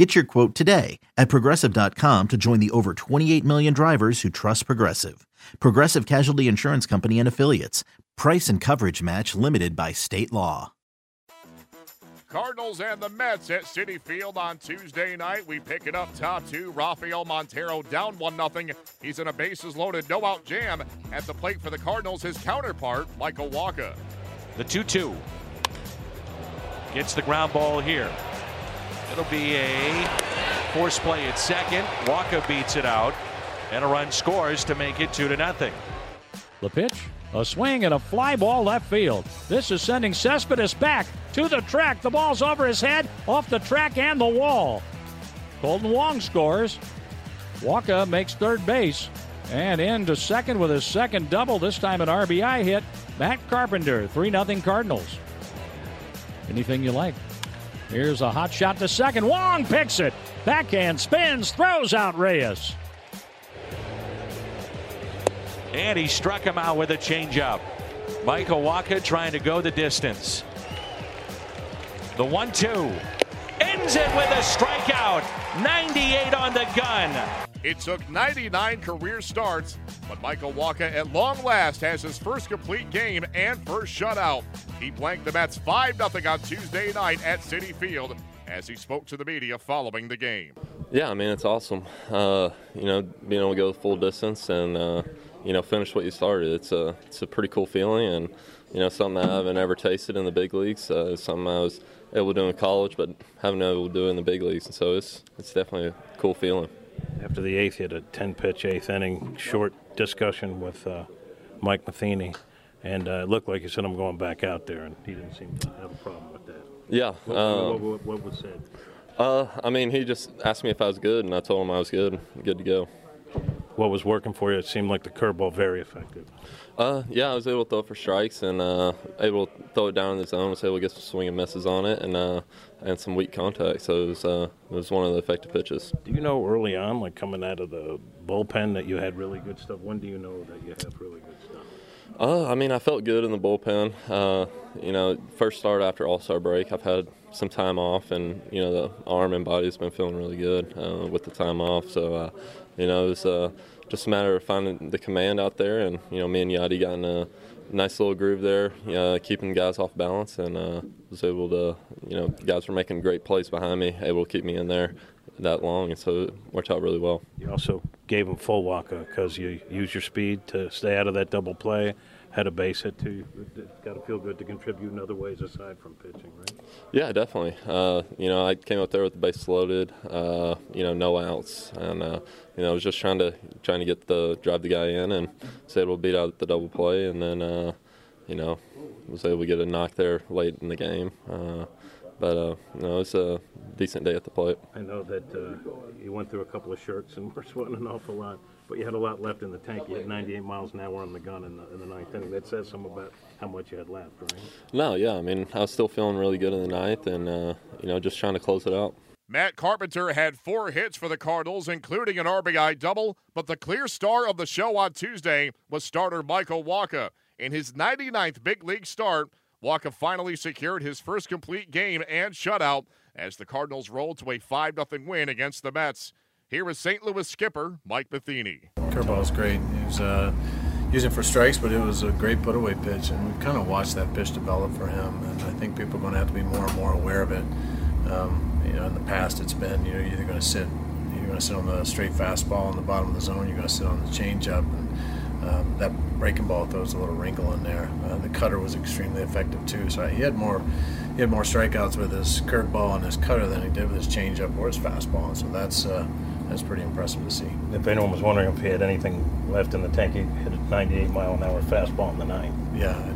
Get your quote today at progressive.com to join the over 28 million drivers who trust Progressive. Progressive Casualty Insurance Company and Affiliates. Price and coverage match limited by state law. Cardinals and the Mets at Citi Field on Tuesday night. We pick it up top two. Rafael Montero down 1 0. He's in a bases loaded, no out jam. At the plate for the Cardinals, his counterpart, Michael Wacha. The 2 2. Gets the ground ball here. It'll be a force play at second. Wacha beats it out, and a run scores to make it 2 to nothing. The pitch, a swing and a fly ball left field. This is sending Cespedes back to the track. The ball's over his head, off the track and the wall. Kolten Wong scores. Wacha makes third base and into second with his second double, this time an RBI hit. Matt Carpenter, 3 0 Cardinals. Anything you like. Here's a hot shot to second. Wong picks it. Backhand spins, throws out Reyes. And he struck him out with a changeup. Michael Wacha trying to go the distance. The 1 2 ends it with a strikeout. 98 on the gun. It took 99 career starts, but Michael Wacha at long last has his first complete game and first shutout. He blanked the Mets 5 0 on Tuesday night at Citi Field as he spoke to the media following the game. Yeah, I mean, it's awesome. Uh, you know, being able to go the full distance and, uh, you know, finish what you started. It's a, it's a pretty cool feeling and, you know, something I haven't ever tasted in the big leagues. Uh, something I was able to do in college, but haven't been able to do in the big leagues. And so it's, it's definitely a cool feeling. After the eighth, you had a 10 pitch, eighth inning short discussion with uh, Mike Matheny. And uh, it looked like he said, I'm going back out there, and he didn't seem to have a problem with that. Yeah. What, uh, what, what, what was said? Uh, I mean, he just asked me if I was good, and I told him I was good, good to go. What was working for you? It seemed like the curveball very effective. Uh, yeah, I was able to throw for strikes and uh, able to throw it down in the zone. Was able to get some swing and misses on it, and uh, and some weak contact. So it was uh, it was one of the effective pitches. Do you know early on, like coming out of the bullpen, that you had really good stuff? When do you know that you have really good stuff? Uh, I mean, I felt good in the bullpen. Uh, you know, first start after All Star break, I've had some time off, and you know the arm and body's been feeling really good uh, with the time off. So, uh, you know, it was uh, just a matter of finding the command out there, and you know, me and Yadi got in a nice little groove there, uh, keeping guys off balance, and was able to, you know, guys were making great plays behind me, able to keep me in there that long, and so it worked out really well. You also gave him full Wacha because you use your speed to stay out of that double play. Had a base hit too. Got to feel good to contribute in other ways aside from pitching, right? Yeah, definitely. Uh, you know, I came up there with the bases loaded. Uh, you know, no outs, and uh, you know, I was just trying to trying to get the drive the guy in, and was able to beat out the double play, and then uh, you know, was able to get a knock there late in the game. But uh, you know, it's a decent day at the plate. I know that uh, you went through a couple of shirts and were sweating an awful lot, but you had a lot left in the tank. You had 98 miles an hour on the gun in the, in the ninth inning. That says something about how much you had left, right? No, yeah, I mean, I was still feeling really good in the ninth, and uh, you know, just trying to close it out. Matt Carpenter had four hits for the Cardinals, including an RBI double, but the clear star of the show on Tuesday was starter Michael Wacha. In his 99th big league start, Wacha finally secured his first complete game and shutout as the Cardinals rolled to a 5 0 win against the Mets. Here is St. Louis skipper Mike Matheny. Curveball was great. He was uh, using for strikes, but it was a great put away pitch, and we've kind of watched that pitch develop for him. And I think people are going to have to be more and more aware of it. Um, you know, in the past, it's been you know you're either going to sit you're going to sit on the straight fastball in the bottom of the zone, you're going to sit on the changeup, and um, that breaking ball throws a little wrinkle in there. Uh, the cutter was extremely effective too. So he had more he had more strikeouts with his curveball and his cutter than he did with his changeup or his fastball. And so that's uh, that's pretty impressive to see. If anyone was wondering if he had anything left in the tank, he hit a 98 mile an hour fastball in the ninth. Yeah,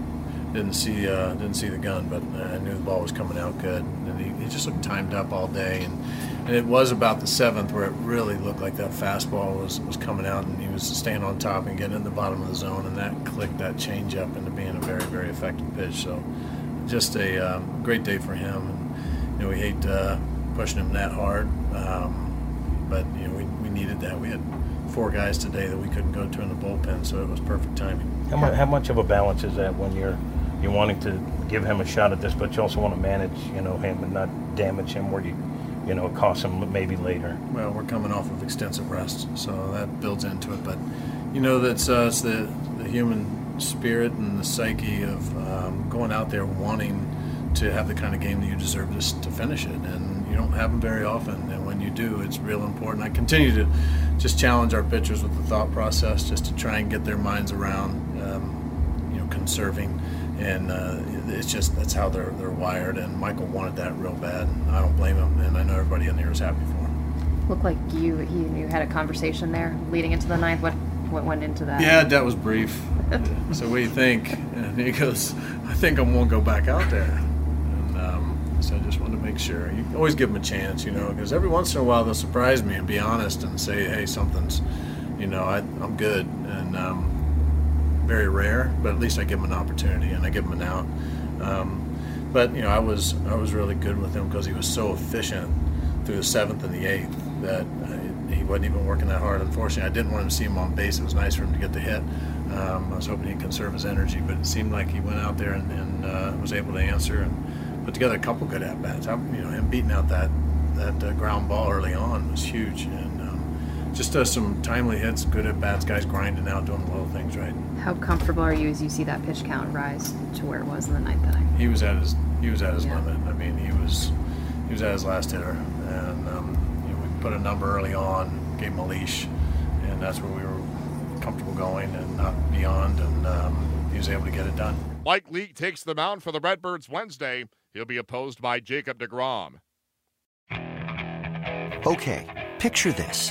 didn't see uh, didn't see the gun, but I knew the ball was coming out good. And he, he just looked timed up all day, and, and it was about the seventh where it really looked like that fastball was, was coming out, and he was staying on top and getting in the bottom of the zone, and that clicked that change up into being a very very effective pitch. So just a um, great day for him. And, you know, we hate uh, pushing him that hard, um, but you know we, we needed that. We had four guys today that we couldn't go to in the bullpen, so it was perfect timing. How much, how much of a balance is that when you're you're wanting to give him a shot at this, but you also want to manage, you know, him and not damage him where you, you know, cost him maybe later. Well, we're coming off of extensive rest, so that builds into it. But you know, that's uh, it's the the human spirit and the psyche of um, going out there wanting to have the kind of game that you deserve to, to finish it, and you don't have them very often. And when you do, it's real important. I continue to just challenge our pitchers with the thought process, just to try and get their minds around, um, you know, conserving and uh, it's just that's how they're they're wired. And Michael wanted that real bad. And I don't blame him, and I know everybody in here is happy for him. Looked like you you, you had a conversation there leading into the ninth. What what went into that? Yeah, that was brief. so what do you think? And he goes, I think I'm gonna go back out there. And um, so I just wanted to make sure. You always give them a chance, you know, because every once in a while they'll surprise me and be honest and say, hey, something's, you know, I, I'm good. And um, very rare, but at least I give him an opportunity and I give him an out. Um, but you know, I was I was really good with him because he was so efficient through the seventh and the eighth that uh, he wasn't even working that hard. Unfortunately, I didn't want him to see him on base. It was nice for him to get the hit. Um, I was hoping he'd conserve his energy, but it seemed like he went out there and, and uh, was able to answer and put together a couple good at bats. You know, him beating out that that uh, ground ball early on was huge, and just does some timely hits, good at bats, guys grinding out, doing the little things right. How comfortable are you as you see that pitch count rise to where it was in the ninth inning? He was at his he was at his yeah. limit. I mean, he was he was at his last hitter, and um, you know, we put a number early on, gave him a leash, and that's where we were comfortable going and not beyond, and um, he was able to get it done. Mike Leake takes the mound for the Redbirds Wednesday. He'll be opposed by Jacob DeGrom. Okay, picture this: